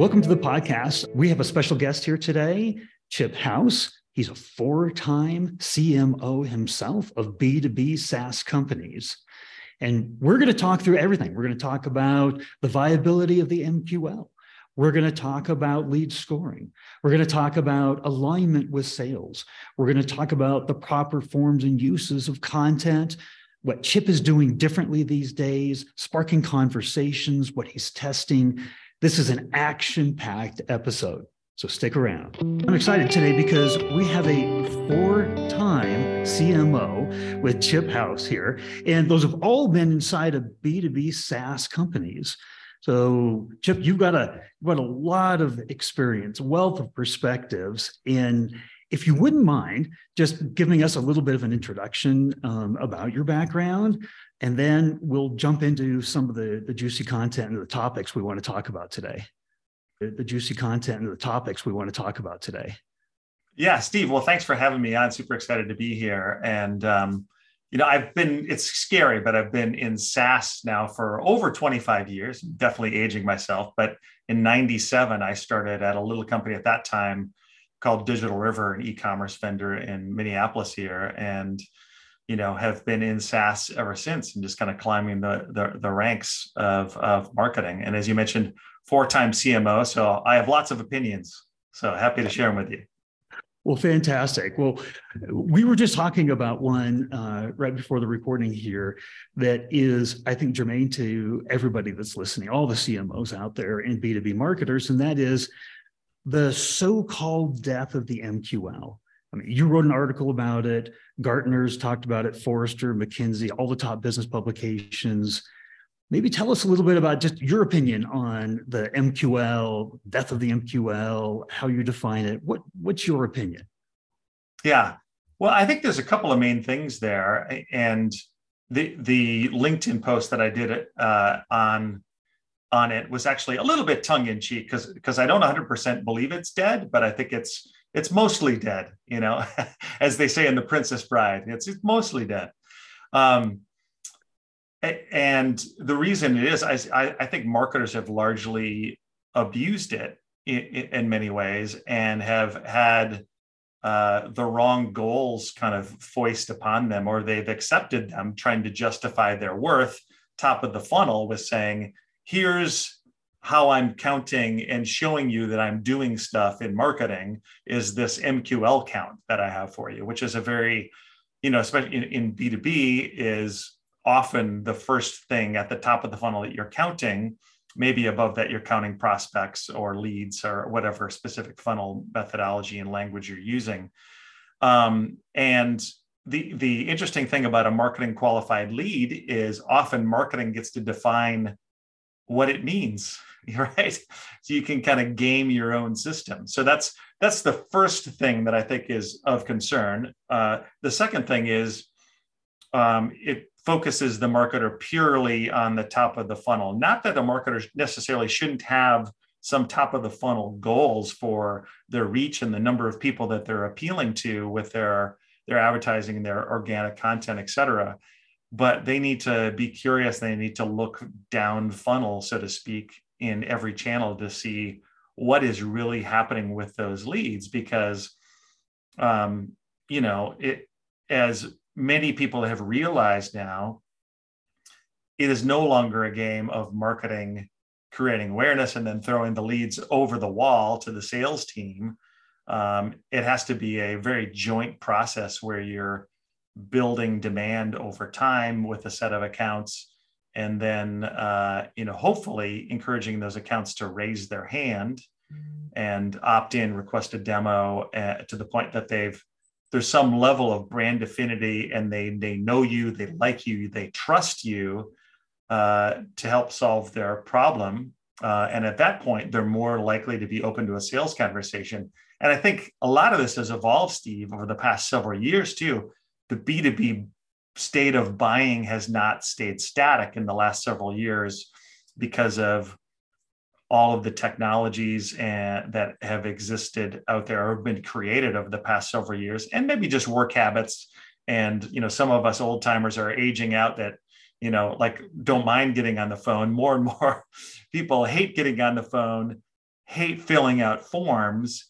Welcome to the podcast. We have a special guest here today, Chip House. He's a four time CMO himself of B2B SaaS companies. And we're going to talk through everything. We're going to talk about the viability of the MQL. We're going to talk about lead scoring. We're going to talk about alignment with sales. We're going to talk about the proper forms and uses of content, what Chip is doing differently these days, sparking conversations, what he's testing. This is an action packed episode. So stick around. I'm excited today because we have a four time CMO with Chip House here. And those have all been inside of B2B SaaS companies. So, Chip, you've got a you've got a lot of experience, wealth of perspectives, and if you wouldn't mind just giving us a little bit of an introduction um, about your background, and then we'll jump into some of the, the juicy content and the topics we want to talk about today. The, the juicy content and the topics we want to talk about today. Yeah, Steve. Well, thanks for having me I'm Super excited to be here. And, um, you know, I've been, it's scary, but I've been in SaaS now for over 25 years, definitely aging myself. But in 97, I started at a little company at that time called Digital River, an e-commerce vendor in Minneapolis here, and you know have been in SaaS ever since, and just kind of climbing the the, the ranks of of marketing. And as you mentioned, four-time CMO, so I have lots of opinions. So happy to share them with you. Well, fantastic. Well, we were just talking about one uh, right before the recording here that is, I think, germane to everybody that's listening, all the CMOs out there and B2B marketers, and that is the so-called death of the MQL. I mean, you wrote an article about it. Gartner's talked about it. Forrester, McKinsey, all the top business publications. Maybe tell us a little bit about just your opinion on the MQL, death of the MQL, how you define it. What what's your opinion? Yeah, well, I think there's a couple of main things there, and the the LinkedIn post that I did uh, on on it was actually a little bit tongue in cheek because because I don't 100% believe it's dead, but I think it's it's mostly dead. You know, as they say in The Princess Bride, it's, it's mostly dead. Um, and the reason it is, I, I think marketers have largely abused it in, in many ways and have had uh, the wrong goals kind of foist upon them, or they've accepted them, trying to justify their worth top of the funnel with saying, here's how I'm counting and showing you that I'm doing stuff in marketing is this MQL count that I have for you, which is a very, you know, especially in, in B2B is often the first thing at the top of the funnel that you're counting. Maybe above that, you're counting prospects or leads or whatever specific funnel methodology and language you're using. Um, and the, the interesting thing about a marketing qualified lead is often marketing gets to define what it means right? So you can kind of game your own system. So that's that's the first thing that i think is of concern. Uh, the second thing is um, it focuses the marketer purely on the top of the funnel. Not that the marketer necessarily shouldn't have some top of the funnel goals for their reach and the number of people that they're appealing to with their their advertising their organic content et cetera. But they need to be curious. They need to look down funnel so to speak in every channel to see what is really happening with those leads because um, you know it as many people have realized now it is no longer a game of marketing creating awareness and then throwing the leads over the wall to the sales team. Um, it has to be a very joint process where you're building demand over time with a set of accounts and then uh, you know hopefully encouraging those accounts to raise their hand and opt in request a demo uh, to the point that they've there's some level of brand affinity and they they know you they like you they trust you uh, to help solve their problem. Uh, and at that point they're more likely to be open to a sales conversation. And i think a lot of this has evolved steve over the past several years too. The B2B state of buying has not stayed static in the last several years because of all of the technologies and, that have existed out there or have been created over the past several years and maybe just work habits. And you know some of us old timers are aging out that you know like don't mind getting on the phone. More and more people hate getting on the phone hate filling out forms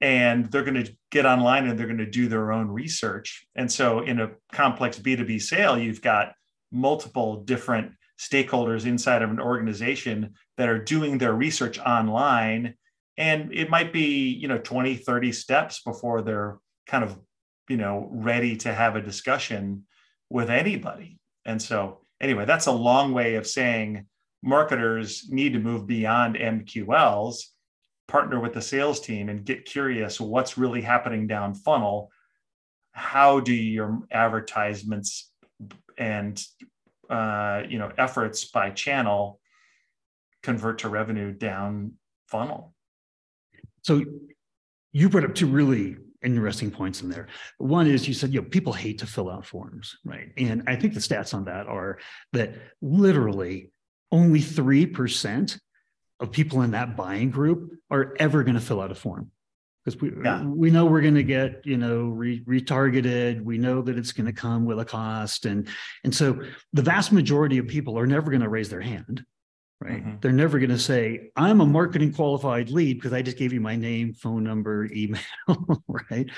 and they're going to get online and they're going to do their own research. And so in a complex B2B sale, you've got multiple different stakeholders inside of an organization that are doing their research online. And it might be you know 20 30 steps before they're kind of you know ready to have a discussion with anybody. And so anyway that's a long way of saying marketers need to move beyond mqls partner with the sales team and get curious what's really happening down funnel how do your advertisements and uh, you know efforts by channel convert to revenue down funnel so you brought up two really interesting points in there. One is you said, you know, people hate to fill out forms, right? And I think the stats on that are that literally only 3% of people in that buying group are ever going to fill out a form because we yeah. we know we're going to get you know re- retargeted we know that it's going to come with a cost and and so the vast majority of people are never going to raise their hand right? Mm-hmm. They're never going to say, I'm a marketing qualified lead because I just gave you my name, phone number, email, right?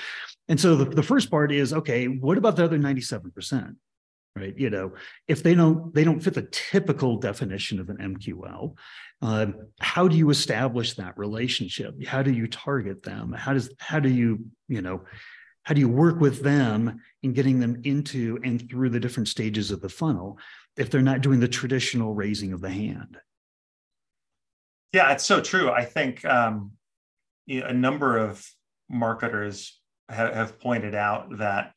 And so the, the first part is, okay, what about the other 97%? Right. You know, if they don't they don't fit the typical definition of an MQL, uh, how do you establish that relationship? How do you target them? How does how do you, you know, how do you work with them in getting them into and through the different stages of the funnel if they're not doing the traditional raising of the hand yeah, it's so true. I think um, a number of marketers have, have pointed out that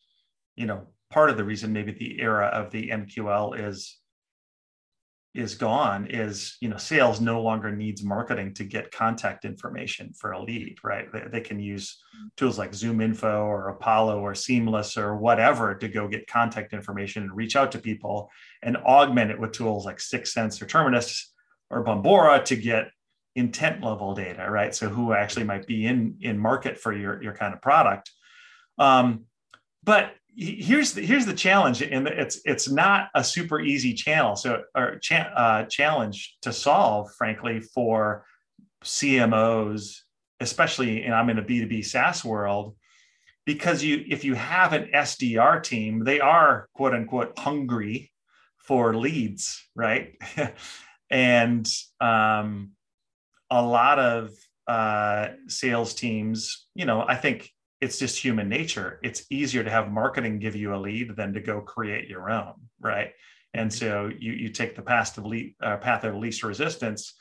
you know part of the reason maybe the era of the MQL is is gone is you know sales no longer needs marketing to get contact information for a lead right they, they, can use tools like ZoomInfo or apollo or seamless or whatever to go get contact information and reach out to people and augment it with tools like 6sense or terminus or bombora to get intent level data, right? So who actually might be in in market for your your kind of product. Um, but here's the here's the challenge, and it's it's not a super easy channel, so or cha- uh, challenge to solve, frankly, for CMOs, especially, and I'm in a B2B SaaS world, because you if you have an SDR team, they are quote unquote hungry for leads, right? and um, a lot of uh, sales teams, you know, I think it's just human nature. It's easier to have marketing give you a lead than to go create your own, right? And mm-hmm. so you you take the path of least, uh, path of least resistance,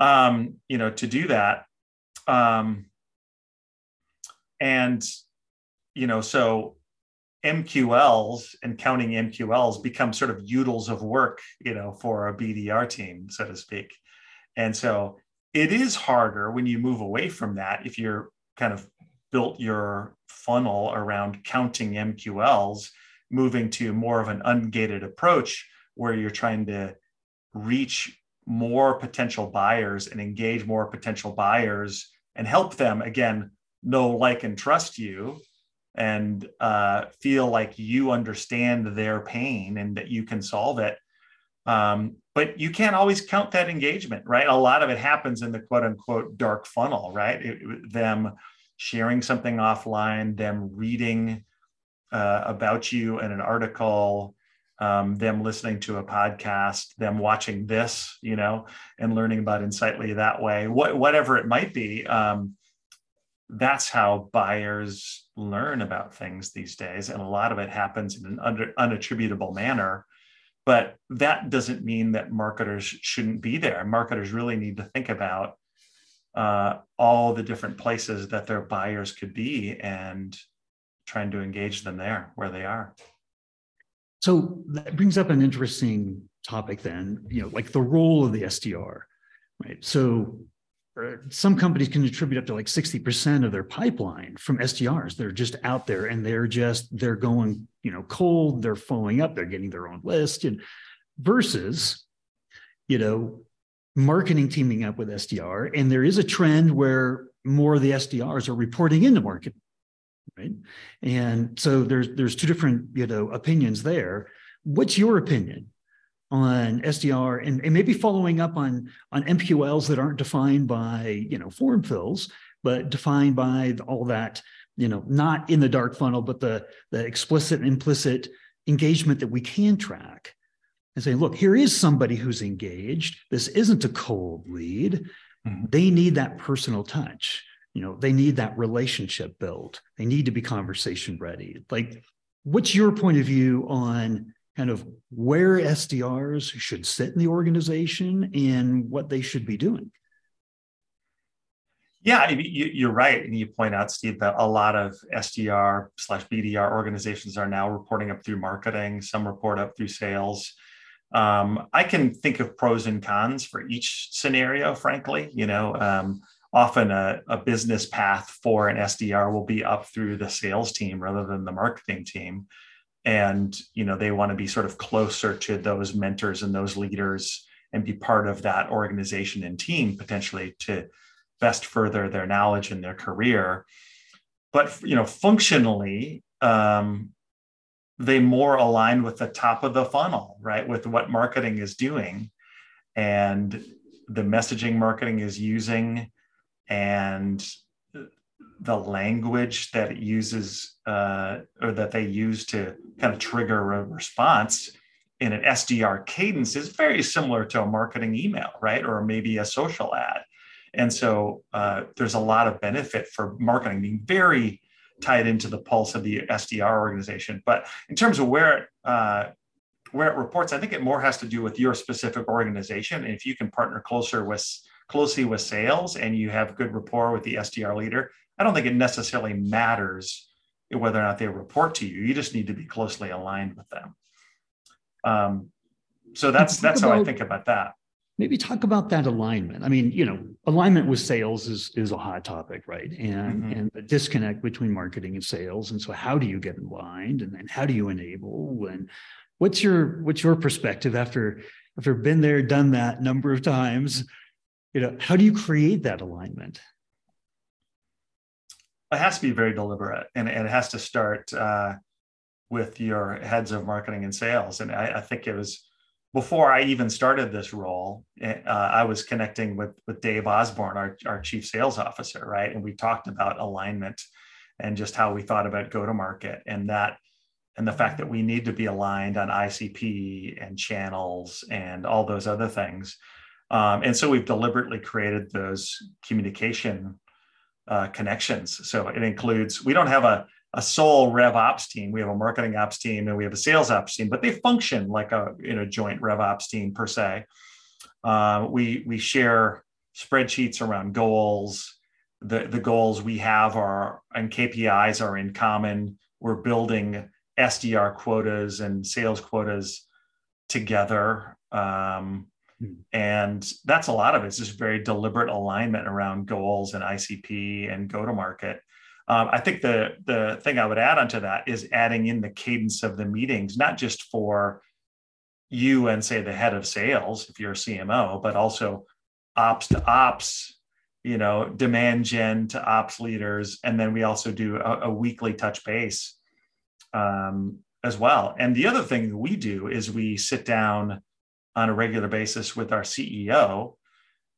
um, you know, to do that. Um, and you know, so MQLs and counting MQLs become sort of utils of work, you know, for a BDR team, so to speak. And so it is harder when you move away from that if you're kind of built your funnel around counting MQLs, moving to more of an ungated approach where you're trying to reach more potential buyers and engage more potential buyers and help them again know, like, and trust you and uh, feel like you understand their pain and that you can solve it. Um, but you can't always count that engagement, right? A lot of it happens in the quote unquote dark funnel, right? It, them sharing something offline, them reading uh, about you in an article, um, them listening to a podcast, them watching this, you know, and learning about Insightly that way, what, whatever it might be. Um, that's how buyers learn about things these days. And a lot of it happens in an under, unattributable manner but that doesn't mean that marketers shouldn't be there. Marketers really need to think about uh, all the different places that their buyers could be and trying to engage them there where they are. So that brings up an interesting topic then, you know, like the role of the SDR, right? So some companies can attribute up to like 60% of their pipeline from SDRs. They're just out there and they're just, they're going, you know, cold, they're following up, they're getting their own list and versus, you know, marketing teaming up with SDR. And there is a trend where more of the SDRs are reporting into marketing. Right. And so there's there's two different, you know, opinions there. What's your opinion? on SDR and, and maybe following up on, on MQLs that aren't defined by, you know, form fills, but defined by all that, you know, not in the dark funnel, but the, the explicit and implicit engagement that we can track and say, look, here is somebody who's engaged. This isn't a cold lead. Mm-hmm. They need that personal touch. You know, they need that relationship built. They need to be conversation ready. Like, what's your point of view on kind of where SDRs should sit in the organization and what they should be doing. Yeah, you're right. And you point out, Steve, that a lot of SDR slash BDR organizations are now reporting up through marketing, some report up through sales. Um, I can think of pros and cons for each scenario, frankly. You know, um, often a, a business path for an SDR will be up through the sales team rather than the marketing team and you know they want to be sort of closer to those mentors and those leaders and be part of that organization and team potentially to best further their knowledge and their career but you know functionally um, they more align with the top of the funnel right with what marketing is doing and the messaging marketing is using and the language that it uses uh, or that they use to kind of trigger a response in an SDR cadence is very similar to a marketing email, right? Or maybe a social ad. And so uh, there's a lot of benefit for marketing being very tied into the pulse of the SDR organization. But in terms of where it, uh, where it reports, I think it more has to do with your specific organization. And if you can partner closer with closely with sales and you have good rapport with the SDR leader, I don't think it necessarily matters whether or not they report to you. You just need to be closely aligned with them. Um, so that's that's about, how I think about that. Maybe talk about that alignment. I mean, you know, alignment with sales is is a hot topic, right? And mm-hmm. and the disconnect between marketing and sales. And so, how do you get aligned, and then how do you enable? And what's your what's your perspective after after been there, done that number of times? You know, how do you create that alignment? it has to be very deliberate and, and it has to start uh, with your heads of marketing and sales. And I, I, think it was before I even started this role, eh, uh, I was connecting with, with Dave Osborne, our, our chief sales officer, right? And we talked about alignment and just how we thought about go to market and that and the fact that we need to be aligned on ICP and channels and all those other things. Um, and so we've deliberately created those communication uh, connections. So it includes, we don't have a, a sole rev ops team. We have a marketing ops team and we have a sales ops team, but they function like a you know joint rev ops team per se. Uh, we we share spreadsheets around goals. The the goals we have are and KPIs are in common. We're building SDR quotas and sales quotas together. Um, Hmm. And that's a lot of it. It's just very deliberate alignment around goals and ICP and go to market. Um, I think the the thing I would add onto that is adding in the cadence of the meetings, not just for you and say the head of sales if you're a CMO, but also ops to ops, you know, demand gen to ops leaders, and then we also do a, a weekly touch base um, as well. And the other thing we do is we sit down on a regular basis with our CEO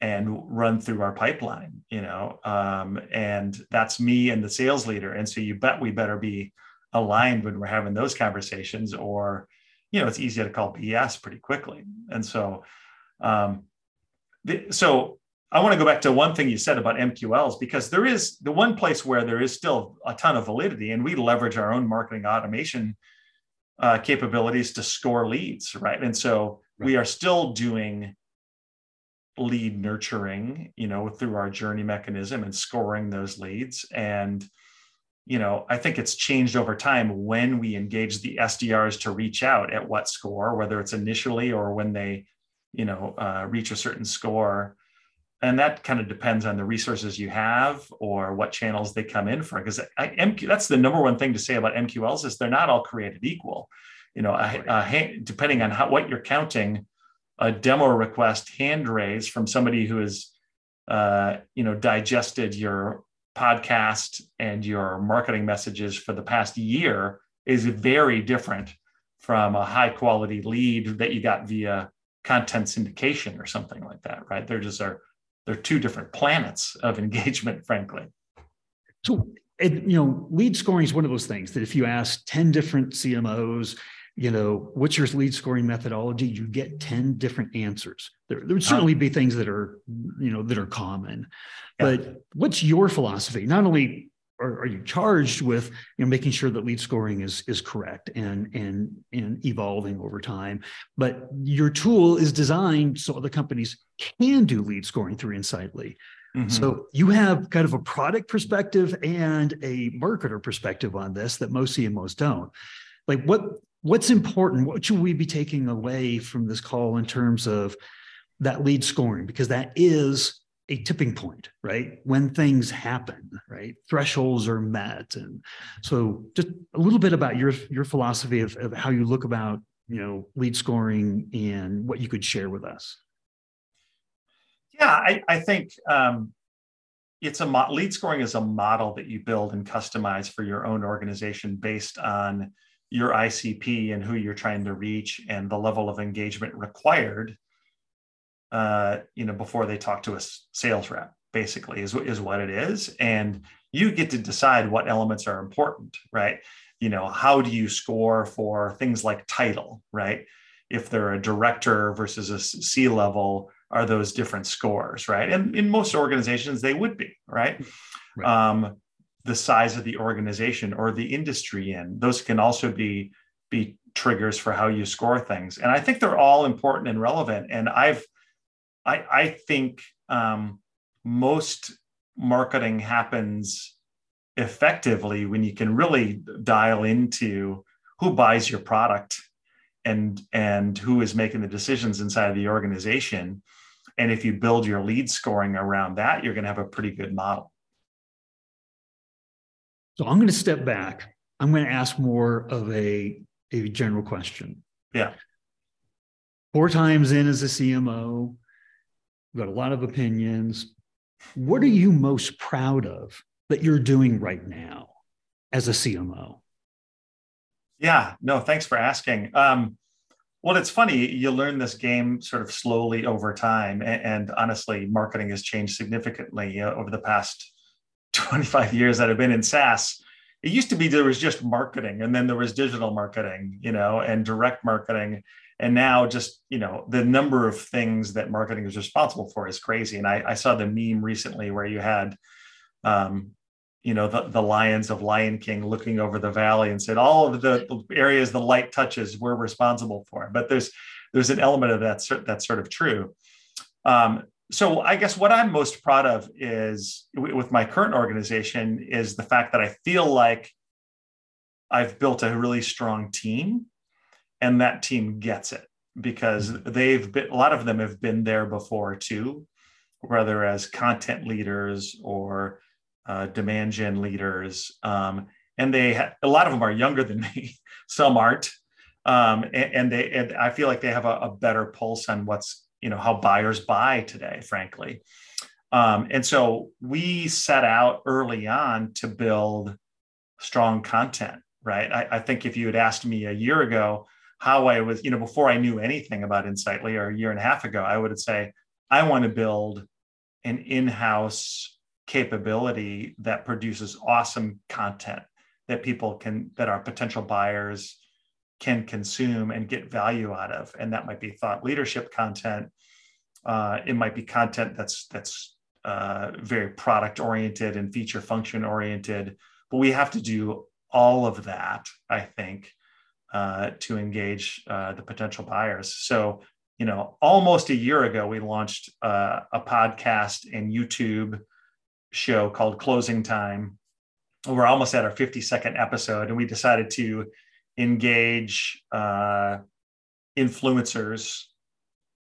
and run through our pipeline, you know, um, and that's me and the sales leader. And so you bet we better be aligned when we're having those conversations, or you know, it's easy to call BS pretty quickly. And so, um, the, so I want to go back to one thing you said about MQLs because there is the one place where there is still a ton of validity, and we leverage our own marketing automation uh, capabilities to score leads, right? And so right. we are still doing lead nurturing, you know, through our journey mechanism and scoring those leads. And, you know, I think it's changed over time when we engage the SDRs to reach out at what score, whether it's initially or when they, you know, uh, reach a certain score. And that kind of depends on the resources you have or what channels they come in for because MQ, that's the number one thing to say about mqls is they're not all created equal. You know a, a, depending on how what you're counting a demo request hand raise from somebody who has uh, you know digested your podcast and your marketing messages for the past year is very different from a high quality lead that you got via content syndication or something like that, right? They're just are they're two different planets of engagement, frankly. So, and, you know, lead scoring is one of those things that if you ask 10 different CMOs, you know, what's your lead scoring methodology? You get 10 different answers. There, there would certainly be things that are, you know, that are common. Yeah. But what's your philosophy? Not only are, are, you charged with you know making sure that lead scoring is is correct and and and evolving over time but your tool is designed so other companies can do lead scoring through insightly mm-hmm. so you have kind of a product perspective and a marketer perspective on this that most cmos don't like what what's important what should we be taking away from this call in terms of that lead scoring because that is a tipping point, right? When things happen, right? Thresholds are met. And so just a little bit about your your philosophy of, of how you look about, you know, lead scoring and what you could share with us. Yeah, I, I think um, it's a mo- lead scoring is a model that you build and customize for your own organization based on your ICP and who you're trying to reach and the level of engagement required uh, you know, before they talk to a sales rep, basically, is, is what it is. And you get to decide what elements are important, right? You know, how do you score for things like title, right? If they're a director versus a C level, are those different scores, right? And in most organizations, they would be, right? right. Um, the size of the organization or the industry in, those can also be be triggers for how you score things. And I think they're all important and relevant. And I've I, I think um, most marketing happens effectively when you can really dial into who buys your product and and who is making the decisions inside of the organization and if you build your lead scoring around that you're going to have a pretty good model so i'm going to step back i'm going to ask more of a, a general question yeah four times in as a cmo got a lot of opinions. What are you most proud of that you're doing right now as a CMO? Yeah, no, thanks for asking. Um, well, it's funny, you learn this game sort of slowly over time. And, and honestly, marketing has changed significantly uh, over the past 25 years that I've been in SaaS. It used to be there was just marketing and then there was digital marketing, you know, and direct marketing. And now just you know the number of things that marketing is responsible for is crazy. And i, I saw the meme recently where you had um, you know the, the lions of lion king looking over the valley and said all of the areas the light touches we're responsible for. But there's there's an element of that that's sort of true. Um, so i guess what i'm most proud of is with my current organization is the fact that i feel like i've built a really strong team and that team gets it because mm-hmm. they've been a lot of them have been there before too whether as content leaders or uh, demand gen leaders um, and they ha- a lot of them are younger than me some aren't um, and, and, they and i feel like they have a, a, better pulse on what's you know how buyers buy today frankly. Um, and so we set out early on to build strong content right? I, I think if you had asked me a year ago how I was, you know, before I knew anything about Insightly or a year and a half ago, I would say, I want to build an in house capability that produces awesome content that people can, that our potential buyers can consume and get value out of. And that might be thought leadership content. Uh, it might be content that's, that's uh, very product oriented and feature function oriented. But we have to do all of that, I think, uh, to engage uh, the potential buyers. So, you know, almost a year ago, we launched uh, a podcast and YouTube show called Closing Time. We're almost at our 52nd episode, and we decided to engage uh, influencers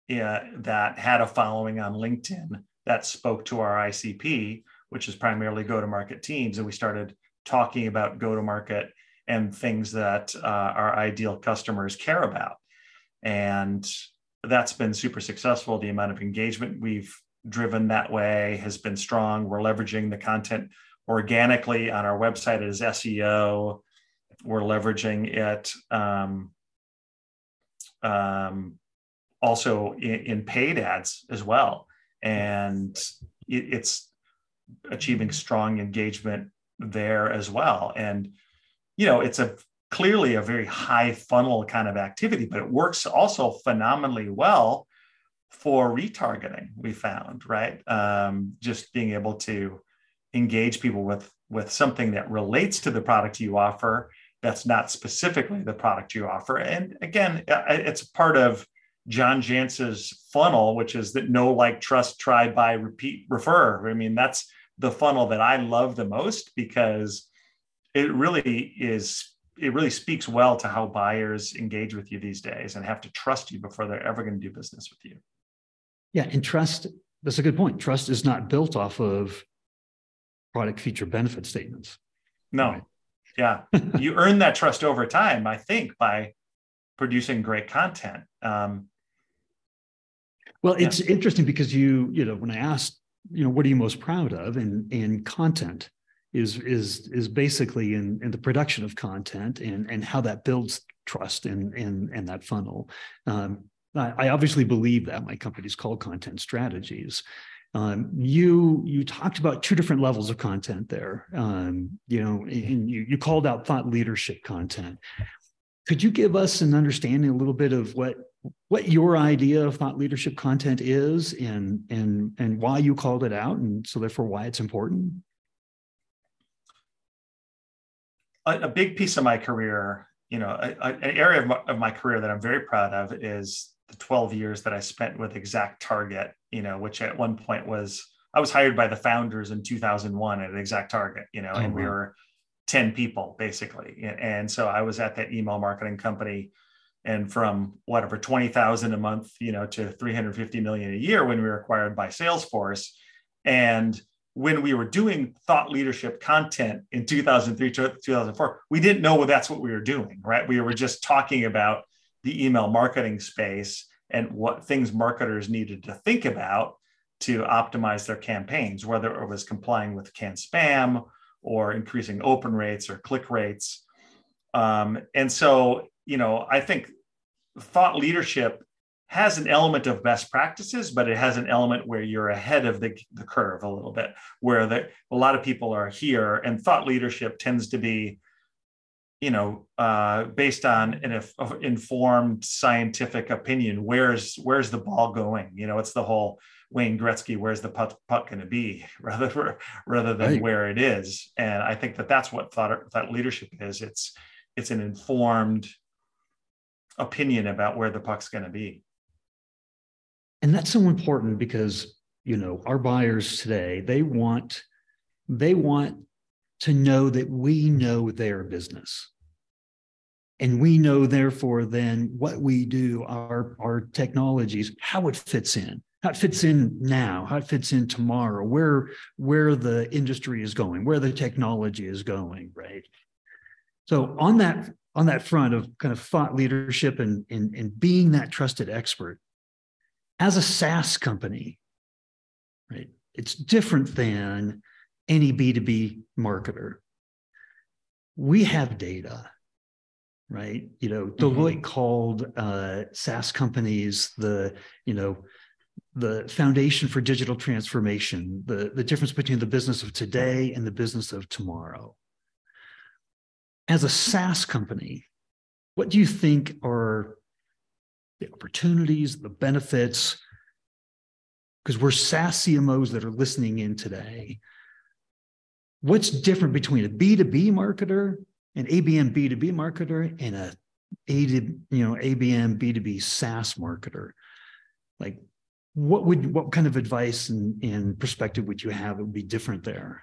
that had a following on LinkedIn that spoke to our ICP, which is primarily go to market teams. And we started talking about go to market and things that uh, our ideal customers care about. And that's been super successful. The amount of engagement we've driven that way has been strong. We're leveraging the content organically on our website as SEO. We're leveraging it um, um, also in, in, paid ads as well. And it, it's achieving strong engagement there as well. And, you know, it's a clearly a very high funnel kind of activity, but it works also phenomenally well for retargeting. We found right, um, just being able to engage people with with something that relates to the product you offer that's not specifically the product you offer. And again, it's part of John Jantsch's funnel, which is that know, like, trust, try, buy, repeat, refer. I mean, that's the funnel that I love the most because it really is it really speaks well to how buyers engage with you these days and have to trust you before they're ever going to do business with you. Yeah, and trust, that's a good point. Trust is not built off of product feature benefit statements. No. Right? Yeah. you earn that trust over time, I think, by producing great content. Um, well, it's yeah. interesting because you, you know, when I asked, you know, what are you most proud of And and content, is is is basically in, in the production of content and and how that builds trust in in, in that funnel. Um, I, I, obviously believe that my company's called Content Strategies. Um, you you talked about two different levels of content there. Um, you know, and you you called out thought leadership content. Could you give us an understanding a little bit of what what your idea of thought leadership content is and and and why you called it out and so therefore why it's important a, a big piece of my career, you know, a, a, an area of my, of my career that I'm very proud of is the 12 years that I spent with Exact Target, you know, which at one point was I was hired by the founders in 2001 at Exact Target, you know, oh, and wow. we were 10 people basically. And so I was at that email marketing company and from whatever 20,000 a month, you know, to 350 million a year when we were acquired by Salesforce. And when we were doing thought leadership content in 2003 2004 we didn't know that's what we were doing right we were just talking about the email marketing space and what things marketers needed to think about to optimize their campaigns whether it was complying with CAN-SPAM or increasing open rates or click rates. Um, and so you know i think thought leadership has an element of best practices, but it has an element where you're ahead of the, the curve a little bit, where the, a lot of people are here, and thought leadership tends to be, you know, uh, based on an informed scientific opinion. Where's where's the ball going? You know, it's the whole Wayne Gretzky, where's the puck, puck going to be, rather rather than right. where it is. And I think that that's what thought thought leadership is. It's it's an informed opinion about where the puck's going to be and that's so important because you know our buyers today they want they want to know that we know their business and we know therefore then what we do our our technologies how it fits in how it fits in now how it fits in tomorrow where where the industry is going where the technology is going right so on that on that front of kind of thought leadership and and, and being that trusted expert as a SaaS company, right? It's different than any B2B marketer. We have data, right? You know, mm-hmm. Deloitte called uh, SaaS companies the, you know, the foundation for digital transformation, the, the difference between the business of today and the business of tomorrow. As a SaaS company, what do you think are the opportunities, the benefits, because we're SaaS CMOs that are listening in today. What's different between a B2B marketer, an ABM B2B marketer, and a A to, you know, ABM B2B SaaS marketer? Like what would what kind of advice and, and perspective would you have that would be different there?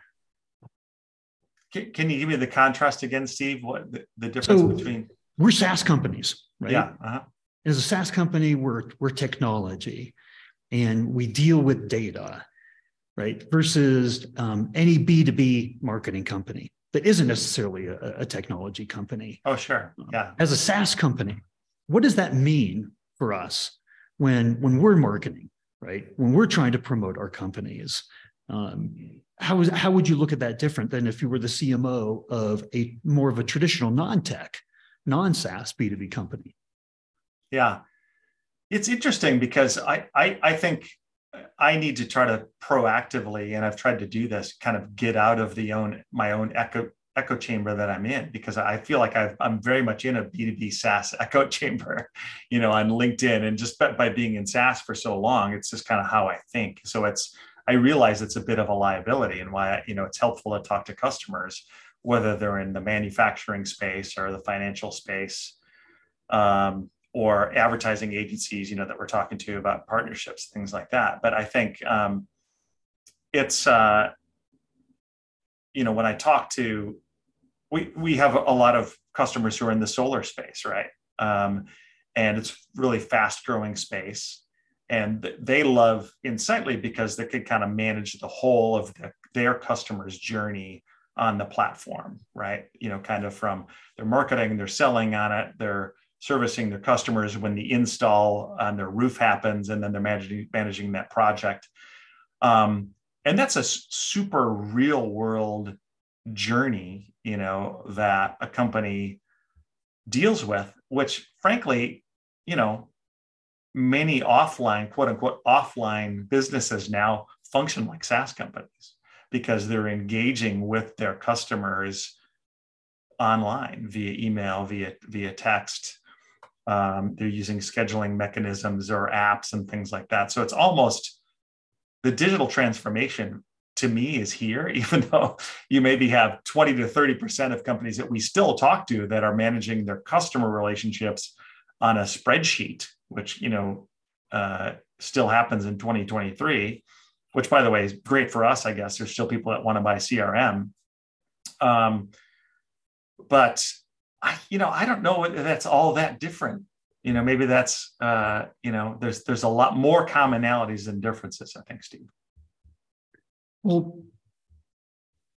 Can, can you give me the contrast again, Steve? What the, the difference so between we're SaaS companies, right? Yeah. Uh-huh as a SaaS company, we're, we're technology and we deal with data, right? Versus um, any B2B marketing company that isn't necessarily a, a technology company. Oh, sure. Um, yeah. As a SaaS company, what does that mean for us when, when we're marketing, right? When we're trying to promote our companies? Um, how, is, how would you look at that different than if you were the CMO of a more of a traditional non-tech, non-SaaS B2B company? yeah. It's interesting because I, I, I think I need to try to proactively, and I've tried to do this, kind of get out of the own my own echo echo chamber that I'm in because I feel like i am very much in a B2B SaaS echo chamber, you know, on LinkedIn. And just by, by being in SaaS for so long, it's just kind of how I think. So it's, I realize it's a bit of a liability and why, you know, it's helpful to talk to customers, whether they're in the manufacturing space or the financial space. Um, or advertising agencies, you know, that we're talking to about partnerships, things like that. But I think um, it's, uh, you know, when I talk to, we we have a lot of customers who are in the solar space, right? Um, and it's really fast growing space, and they love Insightly because they could kind of manage the whole of the, their customers' journey on the platform, right? You know, kind of from their marketing, they're selling on it, they're servicing their customers when the install on their roof happens, and then they're managing managing that project. Um, and that's a super real world journey, you know, that a company deals with, which frankly, you know, many offline, quote unquote, offline businesses now function like SaaS companies because they're engaging with their customers online via email, via via text, um, they're using scheduling mechanisms or apps and things like that. So it's almost the digital transformation to me is here, even though you maybe have 20 to 30% of companies that we still talk to that are managing their customer relationships on a spreadsheet, which, you know, uh, still happens in 2023, which by the way is great for us, I guess. There's still people that want to buy CRM. Um, but I, you know, I don't know whether that's all that different. You know, maybe that's, uh, you know, there's there's a lot more commonalities than differences. I think, Steve. Well,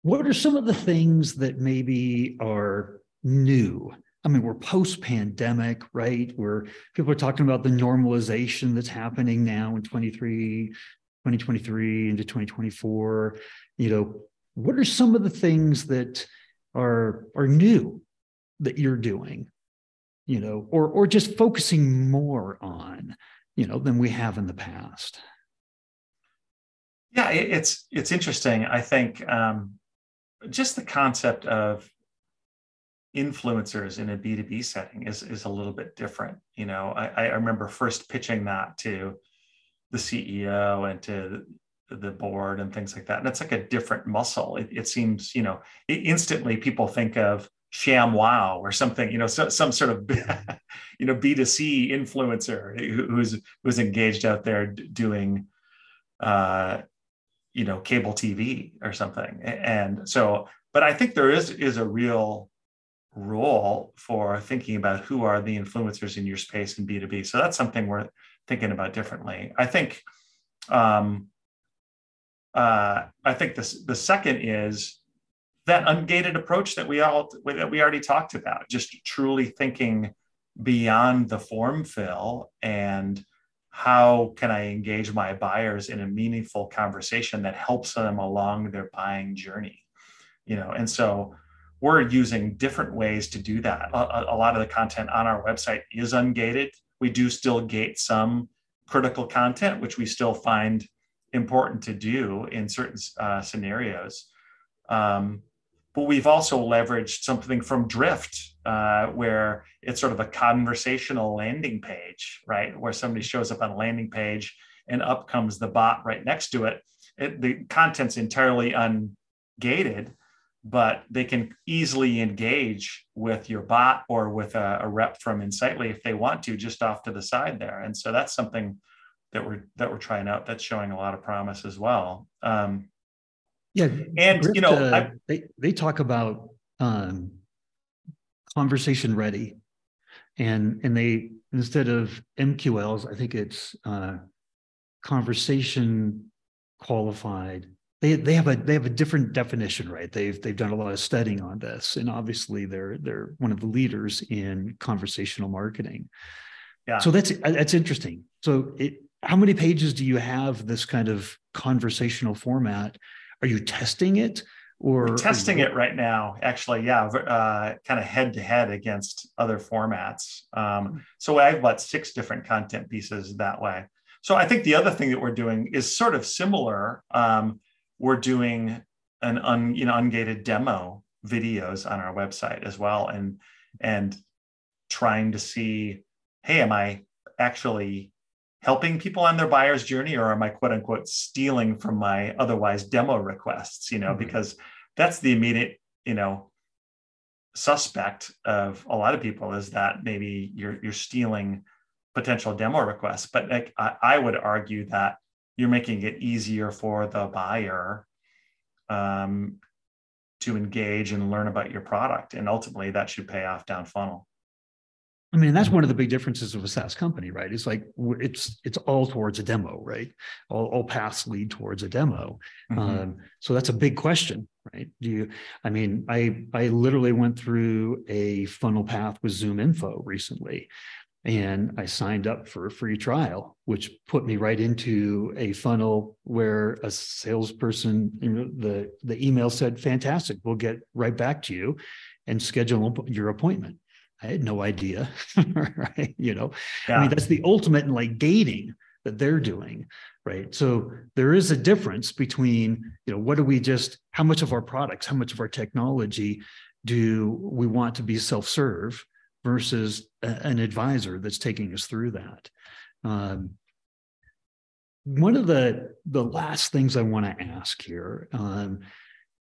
what are some of the things that maybe are new? I mean, we're post pandemic, right? Where people are talking about the normalization that's happening now in 23, 2023 into 2024. You know, what are some of the things that are are new that you're doing you know or or just focusing more on you know than we have in the past. Yeah it's it's interesting. I think um, just the concept of influencers in a b2b setting is is a little bit different you know. I, I remember first pitching that to the ceo and to the board and things like that and it's like a different muscle. It, it seems you know instantly people think of ShamWow or something, you know, so, some sort of, you know, B2C influencer who's, who's engaged out there doing, uh, you know, cable TV or something. And so, but I think there is, is a real role for thinking about who are the influencers in your space in B2B. So that's something we're thinking about differently. I think, um, uh, I think this, the second is, that ungated approach that we all that we already talked about just truly thinking beyond the form fill and how can i engage my buyers in a meaningful conversation that helps them along their buying journey you know? And so we're using different ways to do that. A, a lot of the content on our website is ungated. We do still gate some critical content which we still find important to do in certain uh, scenarios. Um, but we've also leveraged something from Drift, uh, where it's sort of a conversational landing page, right? Where somebody shows up on a landing page and up comes the bot right next to it. it the content's entirely ungated, but they can easily engage with your bot or with a, a rep from Insightly if they want to, just off to the side there. And so that's something that we're that we're trying out that's showing a lot of promise as well. Um, yeah, and Drift, you know, uh, they they talk about um, conversation ready, and and they instead of MQLs, I think it's uh, conversation qualified. They they have a they have a different definition, right? They've they've done a lot of studying on this, and obviously they're they're one of the leaders in conversational marketing. Yeah. So that's that's interesting. So it, how many pages do you have this kind of conversational format? Are you testing it? or We're testing it right now actually. Yeah uh, kind of head to head against other formats. Um, so i have about six different content pieces that way. So i think the other thing that we're doing is sort of similar. Um, we're doing an un, you know ungated demo videos on our website as well and and trying to see hey am i actually helping people on their buyer's journey or am i quote unquote stealing from my otherwise demo requests you know mm-hmm. because that's the immediate you know suspect of a lot of people is that maybe you're you're stealing potential demo requests but like I, I would argue that you're making it easier for the buyer um, to engage and learn about your product and ultimately that should pay off down funnel I mean, that's one of the big differences of a SaaS company, right? It's like it's it's all towards a demo, right? All, all paths lead towards a demo. Mm-hmm. Um, so that's a big question, right? Do you? I mean, I I literally went through a funnel path with ZoomInfo recently, and I signed up for a free trial, which put me right into a funnel where a salesperson, you know, the the email said, "Fantastic, we'll get right back to you, and schedule your appointment." I had no idea, right? You know, yeah. I mean, that's the ultimate in like gating that they're doing, right? So there is a difference between, you know, what do we just, how much of our products, how much of our technology do we want to be self-serve versus a, an advisor that's taking us through that? Um, one of the the last things I want to ask here, um,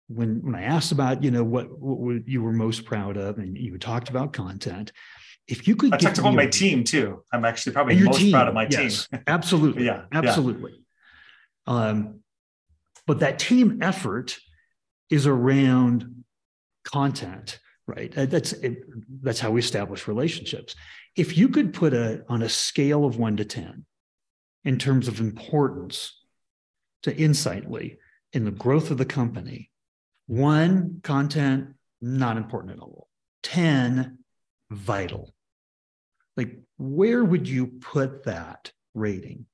when when I asked about you know what what you were most proud of, and you talked about content. If you could, I talked about my team too. I'm actually probably most team, proud of my yes, team. absolutely, yeah, absolutely. Yeah. Um, but that team effort is around content, right? That's it, that's how we establish relationships. If you could put a on a scale of one to ten, in terms of importance to Insightly in the growth of the company, one, content, not important at all. 10, vital. Like, where would you put that rating?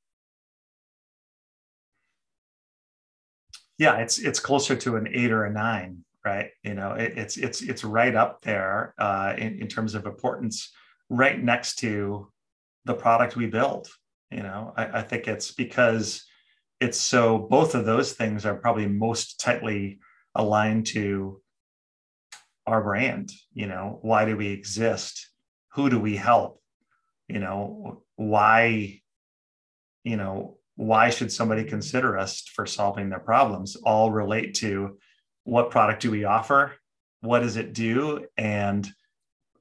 Yeah, it's it's closer to an eight or a nine, right? You know, it, it's it's it's right up there uh, in, in terms of importance, right next to the product we build. You know, I, I think it's because it's so both of those things are probably most tightly aligned to our brand you know? Why do we exist? Who do we help? You know why you know why should somebody consider us for solving their problems? All relate to what product do we offer? What does it do? And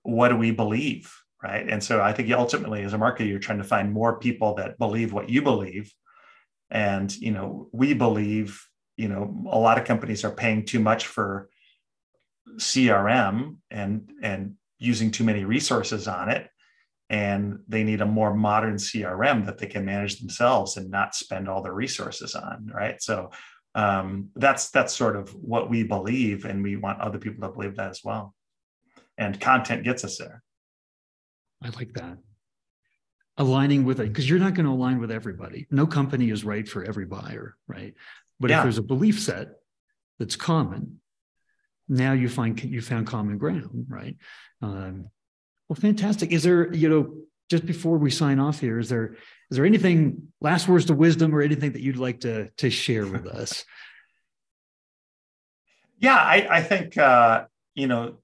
what do we believe right? And so i think ultimately as a marketer you're trying to find more people that believe what you believe. And you know we believe you know a lot of companies are paying too much for crm and and using too many resources on it. And they need a more modern crm that they can manage themselves and not spend all their resources on right? So um, that's that's sort of what we believe and we want other people to believe that as well. And content gets us there. I like that. Aligning with it because you're not going to align with everybody. No company is right for every buyer right but yeah. if there's a belief set that's common, now you find you found common ground, right? Um, well, fantastic. Is there, you know, just before we sign off here, is there is there anything last words to wisdom or anything that you'd like to to share with us? Yeah, I, I think uh, you know,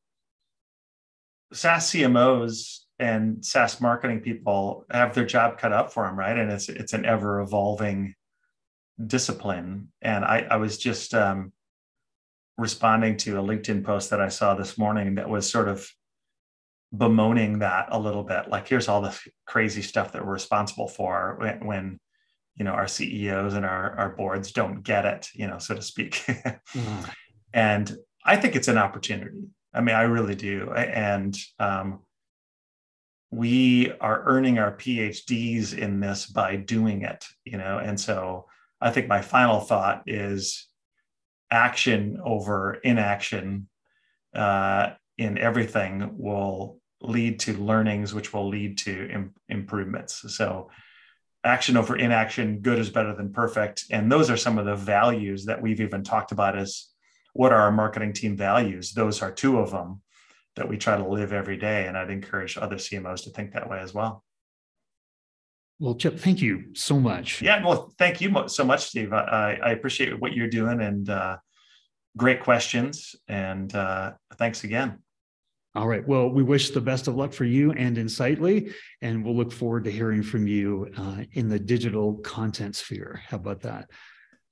SaaS CMOs and SaaS marketing people have their job cut up for them, right? And it's it's an ever evolving discipline. And I, I was just um, responding to a LinkedIn post that I saw this morning that was sort of bemoaning that a little bit. Like, here's all the crazy stuff that we're responsible for when, when you know our CEOs and our, our boards don't get it, you know, so to speak. mm. And I think it's an opportunity. I mean, I really do. And um, we are earning our PhDs in this by doing it, you know, and so I think my final thought is action over inaction uh, in everything will lead to learnings, which will lead to Im- improvements. So, action over inaction, good is better than perfect. And those are some of the values that we've even talked about as what are our marketing team values? Those are two of them that we try to live every day. And I'd encourage other CMOs to think that way as well. Well, Chip, thank you so much. Yeah, well, thank you so much, Steve. I, I appreciate what you're doing and uh, great questions. And uh, thanks again. All right. Well, we wish the best of luck for you and Insightly, and we'll look forward to hearing from you uh, in the digital content sphere. How about that?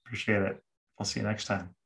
Appreciate it. I'll see you next time.